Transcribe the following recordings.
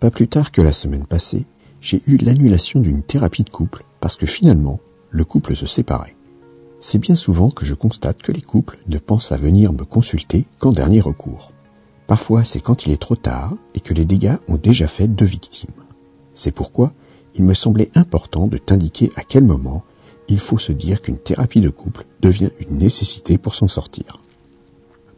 Pas plus tard que la semaine passée, j'ai eu l'annulation d'une thérapie de couple parce que finalement, le couple se séparait. C'est bien souvent que je constate que les couples ne pensent à venir me consulter qu'en dernier recours. Parfois, c'est quand il est trop tard et que les dégâts ont déjà fait deux victimes. C'est pourquoi il me semblait important de t'indiquer à quel moment il faut se dire qu'une thérapie de couple devient une nécessité pour s'en sortir.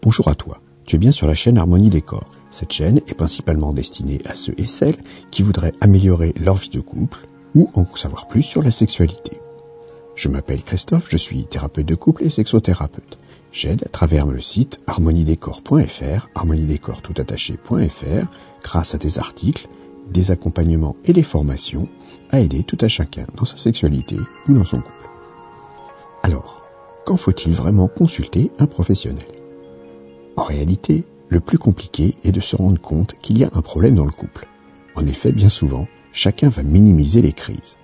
Bonjour à toi, tu es bien sur la chaîne Harmonie Décor. Cette chaîne est principalement destinée à ceux et celles qui voudraient améliorer leur vie de couple ou en savoir plus sur la sexualité. Je m'appelle Christophe, je suis thérapeute de couple et sexothérapeute. J'aide à travers le site harmoniedécor.fr, harmoniedécor.toutattaché.fr, grâce à des articles, des accompagnements et des formations, à aider tout à chacun dans sa sexualité ou dans son couple. Alors, quand faut-il vraiment consulter un professionnel? En réalité, le plus compliqué est de se rendre compte qu'il y a un problème dans le couple. En effet, bien souvent, chacun va minimiser les crises.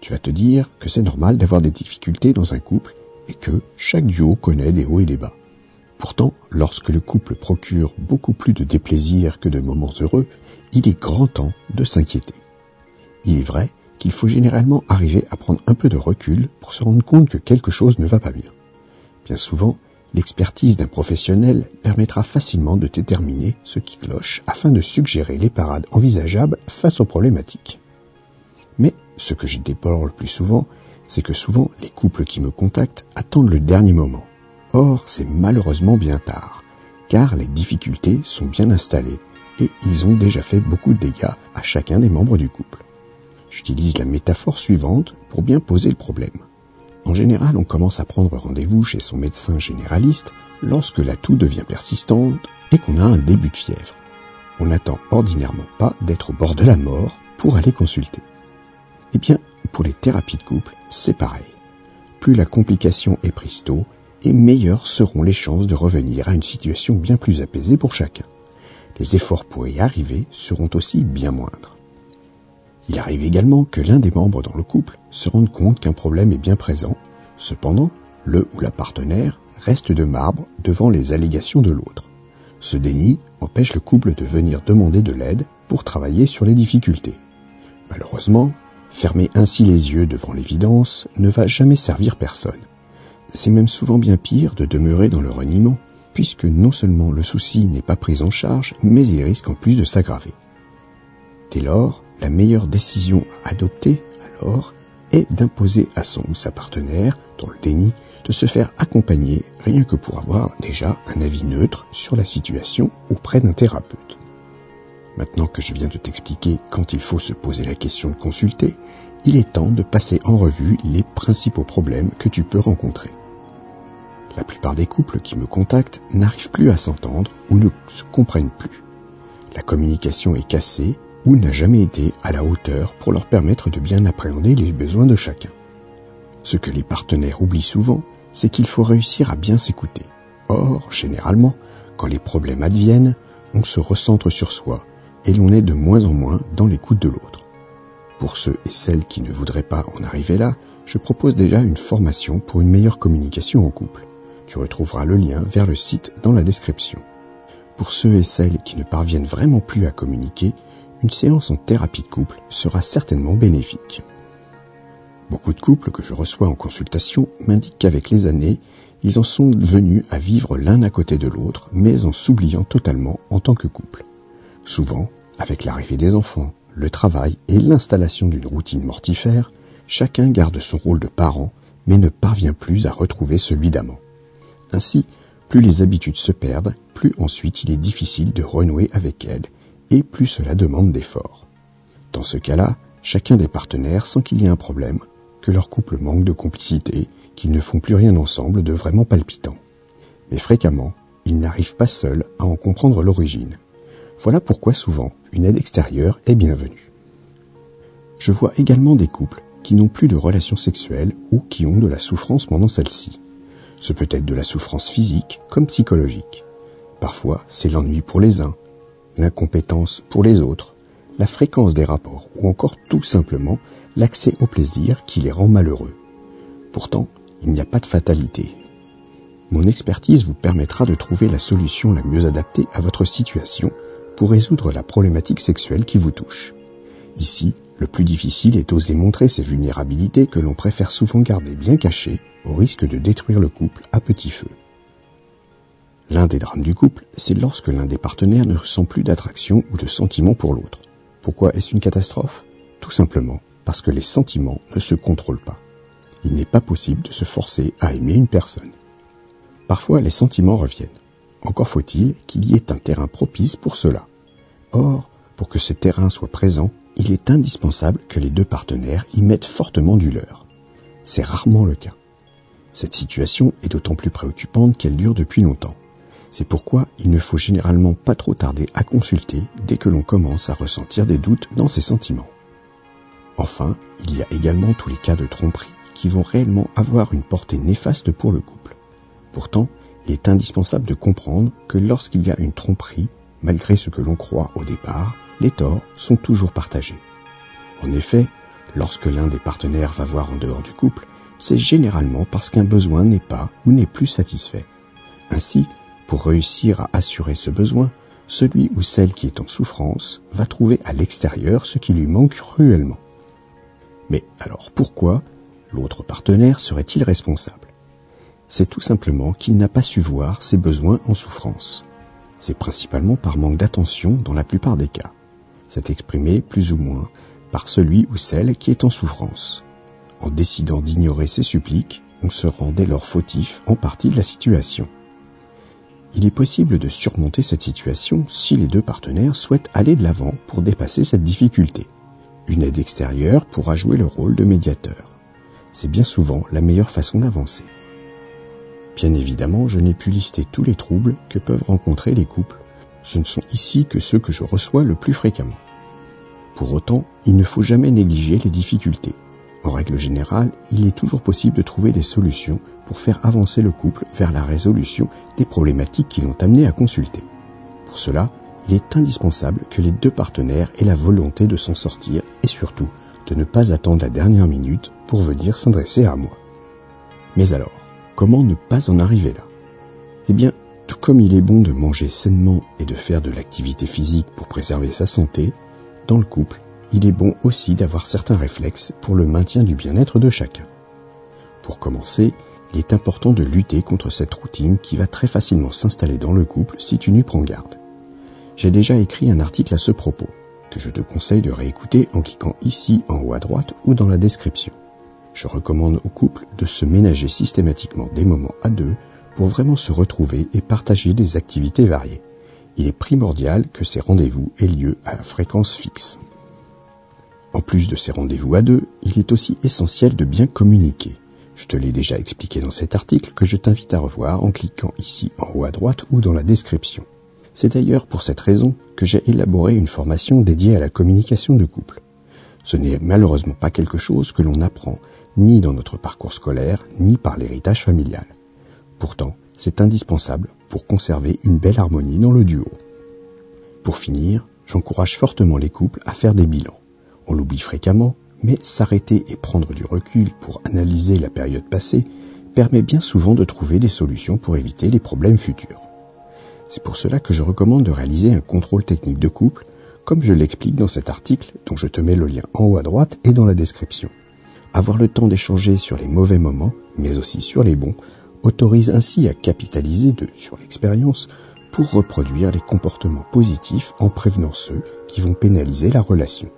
Tu vas te dire que c'est normal d'avoir des difficultés dans un couple et que chaque duo connaît des hauts et des bas. Pourtant, lorsque le couple procure beaucoup plus de déplaisir que de moments heureux, il est grand temps de s'inquiéter. Il est vrai qu'il faut généralement arriver à prendre un peu de recul pour se rendre compte que quelque chose ne va pas bien. Bien souvent, L'expertise d'un professionnel permettra facilement de déterminer ce qui cloche afin de suggérer les parades envisageables face aux problématiques. Mais ce que je déplore le plus souvent, c'est que souvent les couples qui me contactent attendent le dernier moment. Or, c'est malheureusement bien tard, car les difficultés sont bien installées et ils ont déjà fait beaucoup de dégâts à chacun des membres du couple. J'utilise la métaphore suivante pour bien poser le problème. En général, on commence à prendre rendez-vous chez son médecin généraliste lorsque la toux devient persistante et qu'on a un début de fièvre. On n'attend ordinairement pas d'être au bord de la mort pour aller consulter. Eh bien, pour les thérapies de couple, c'est pareil. Plus la complication est prise tôt, et meilleures seront les chances de revenir à une situation bien plus apaisée pour chacun. Les efforts pour y arriver seront aussi bien moindres. Il arrive également que l'un des membres dans le couple se rende compte qu'un problème est bien présent, cependant, le ou la partenaire reste de marbre devant les allégations de l'autre. Ce déni empêche le couple de venir demander de l'aide pour travailler sur les difficultés. Malheureusement, fermer ainsi les yeux devant l'évidence ne va jamais servir personne. C'est même souvent bien pire de demeurer dans le reniement, puisque non seulement le souci n'est pas pris en charge, mais il risque en plus de s'aggraver. Dès lors, la meilleure décision à adopter, alors, est d'imposer à son ou sa partenaire, dans le déni, de se faire accompagner rien que pour avoir déjà un avis neutre sur la situation auprès d'un thérapeute. Maintenant que je viens de t'expliquer quand il faut se poser la question de consulter, il est temps de passer en revue les principaux problèmes que tu peux rencontrer. La plupart des couples qui me contactent n'arrivent plus à s'entendre ou ne se comprennent plus. La communication est cassée ou n'a jamais été à la hauteur pour leur permettre de bien appréhender les besoins de chacun. Ce que les partenaires oublient souvent, c'est qu'il faut réussir à bien s'écouter. Or, généralement, quand les problèmes adviennent, on se recentre sur soi et l'on est de moins en moins dans l'écoute de l'autre. Pour ceux et celles qui ne voudraient pas en arriver là, je propose déjà une formation pour une meilleure communication en couple. Tu retrouveras le lien vers le site dans la description. Pour ceux et celles qui ne parviennent vraiment plus à communiquer, une séance en thérapie de couple sera certainement bénéfique. Beaucoup de couples que je reçois en consultation m'indiquent qu'avec les années, ils en sont venus à vivre l'un à côté de l'autre, mais en s'oubliant totalement en tant que couple. Souvent, avec l'arrivée des enfants, le travail et l'installation d'une routine mortifère, chacun garde son rôle de parent, mais ne parvient plus à retrouver celui d'amant. Ainsi, plus les habitudes se perdent, plus ensuite il est difficile de renouer avec elles et plus cela demande d'efforts. Dans ce cas-là, chacun des partenaires sent qu'il y a un problème, que leur couple manque de complicité, qu'ils ne font plus rien ensemble de vraiment palpitant. Mais fréquemment, ils n'arrivent pas seuls à en comprendre l'origine. Voilà pourquoi souvent une aide extérieure est bienvenue. Je vois également des couples qui n'ont plus de relations sexuelles ou qui ont de la souffrance pendant celle-ci. Ce peut être de la souffrance physique comme psychologique. Parfois, c'est l'ennui pour les uns, l'incompétence pour les autres, la fréquence des rapports ou encore tout simplement l'accès au plaisir qui les rend malheureux. Pourtant, il n'y a pas de fatalité. Mon expertise vous permettra de trouver la solution la mieux adaptée à votre situation pour résoudre la problématique sexuelle qui vous touche. Ici, le plus difficile est d'oser montrer ces vulnérabilités que l'on préfère souvent garder bien cachées au risque de détruire le couple à petit feu. L'un des drames du couple, c'est lorsque l'un des partenaires ne ressent plus d'attraction ou de sentiment pour l'autre. Pourquoi est-ce une catastrophe? Tout simplement parce que les sentiments ne se contrôlent pas. Il n'est pas possible de se forcer à aimer une personne. Parfois, les sentiments reviennent. Encore faut-il qu'il y ait un terrain propice pour cela. Or, pour que ce terrain soit présent, il est indispensable que les deux partenaires y mettent fortement du leur. C'est rarement le cas. Cette situation est d'autant plus préoccupante qu'elle dure depuis longtemps. C'est pourquoi il ne faut généralement pas trop tarder à consulter dès que l'on commence à ressentir des doutes dans ses sentiments. Enfin, il y a également tous les cas de tromperie qui vont réellement avoir une portée néfaste pour le couple. Pourtant, il est indispensable de comprendre que lorsqu'il y a une tromperie, malgré ce que l'on croit au départ, les torts sont toujours partagés. En effet, lorsque l'un des partenaires va voir en dehors du couple, c'est généralement parce qu'un besoin n'est pas ou n'est plus satisfait. Ainsi, pour réussir à assurer ce besoin, celui ou celle qui est en souffrance va trouver à l'extérieur ce qui lui manque cruellement. Mais alors pourquoi l'autre partenaire serait-il responsable? C'est tout simplement qu'il n'a pas su voir ses besoins en souffrance. C'est principalement par manque d'attention dans la plupart des cas. C'est exprimé plus ou moins par celui ou celle qui est en souffrance. En décidant d'ignorer ses suppliques, on se rend dès lors fautif en partie de la situation. Il est possible de surmonter cette situation si les deux partenaires souhaitent aller de l'avant pour dépasser cette difficulté. Une aide extérieure pourra jouer le rôle de médiateur. C'est bien souvent la meilleure façon d'avancer. Bien évidemment, je n'ai pu lister tous les troubles que peuvent rencontrer les couples. Ce ne sont ici que ceux que je reçois le plus fréquemment. Pour autant, il ne faut jamais négliger les difficultés. En règle générale, il est toujours possible de trouver des solutions pour faire avancer le couple vers la résolution des problématiques qui l'ont amené à consulter. Pour cela, il est indispensable que les deux partenaires aient la volonté de s'en sortir et surtout de ne pas attendre la dernière minute pour venir s'adresser à moi. Mais alors, comment ne pas en arriver là? Eh bien, tout comme il est bon de manger sainement et de faire de l'activité physique pour préserver sa santé, dans le couple, il est bon aussi d'avoir certains réflexes pour le maintien du bien-être de chacun. Pour commencer, il est important de lutter contre cette routine qui va très facilement s'installer dans le couple si tu n'y prends garde. J'ai déjà écrit un article à ce propos, que je te conseille de réécouter en cliquant ici en haut à droite ou dans la description. Je recommande au couple de se ménager systématiquement des moments à deux pour vraiment se retrouver et partager des activités variées. Il est primordial que ces rendez-vous aient lieu à fréquence fixe. En plus de ces rendez-vous à deux, il est aussi essentiel de bien communiquer. Je te l'ai déjà expliqué dans cet article que je t'invite à revoir en cliquant ici en haut à droite ou dans la description. C'est d'ailleurs pour cette raison que j'ai élaboré une formation dédiée à la communication de couple. Ce n'est malheureusement pas quelque chose que l'on apprend ni dans notre parcours scolaire, ni par l'héritage familial. Pourtant, c'est indispensable pour conserver une belle harmonie dans le duo. Pour finir, j'encourage fortement les couples à faire des bilans. On l'oublie fréquemment, mais s'arrêter et prendre du recul pour analyser la période passée permet bien souvent de trouver des solutions pour éviter les problèmes futurs. C'est pour cela que je recommande de réaliser un contrôle technique de couple, comme je l'explique dans cet article dont je te mets le lien en haut à droite et dans la description. Avoir le temps d'échanger sur les mauvais moments, mais aussi sur les bons, autorise ainsi à capitaliser de, sur l'expérience pour reproduire les comportements positifs en prévenant ceux qui vont pénaliser la relation.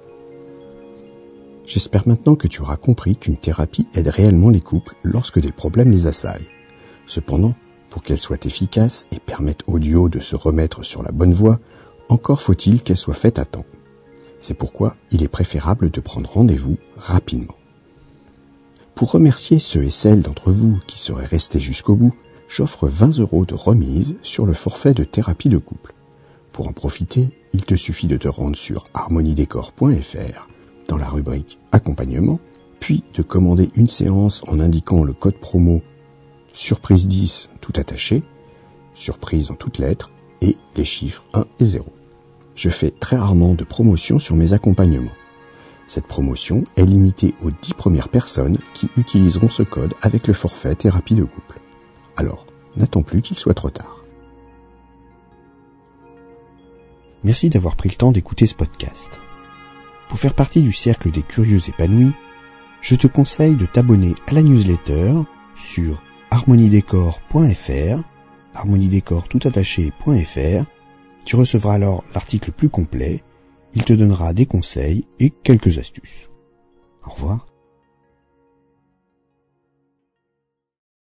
J'espère maintenant que tu auras compris qu'une thérapie aide réellement les couples lorsque des problèmes les assaillent. Cependant, pour qu'elle soit efficace et permette au duo de se remettre sur la bonne voie, encore faut-il qu'elle soit faite à temps. C'est pourquoi il est préférable de prendre rendez-vous rapidement. Pour remercier ceux et celles d'entre vous qui seraient restés jusqu'au bout, j'offre 20 euros de remise sur le forfait de thérapie de couple. Pour en profiter, il te suffit de te rendre sur harmoniedécor.fr dans la rubrique Accompagnement, puis de commander une séance en indiquant le code promo surprise 10 tout attaché, surprise en toutes lettres et les chiffres 1 et 0. Je fais très rarement de promotion sur mes accompagnements. Cette promotion est limitée aux 10 premières personnes qui utiliseront ce code avec le forfait thérapie de couple. Alors, n'attends plus qu'il soit trop tard. Merci d'avoir pris le temps d'écouter ce podcast. Pour faire partie du cercle des curieux épanouis, je te conseille de t'abonner à la newsletter sur harmoniedécor.fr, harmoniedécor tout Tu recevras alors l'article plus complet. Il te donnera des conseils et quelques astuces. Au revoir.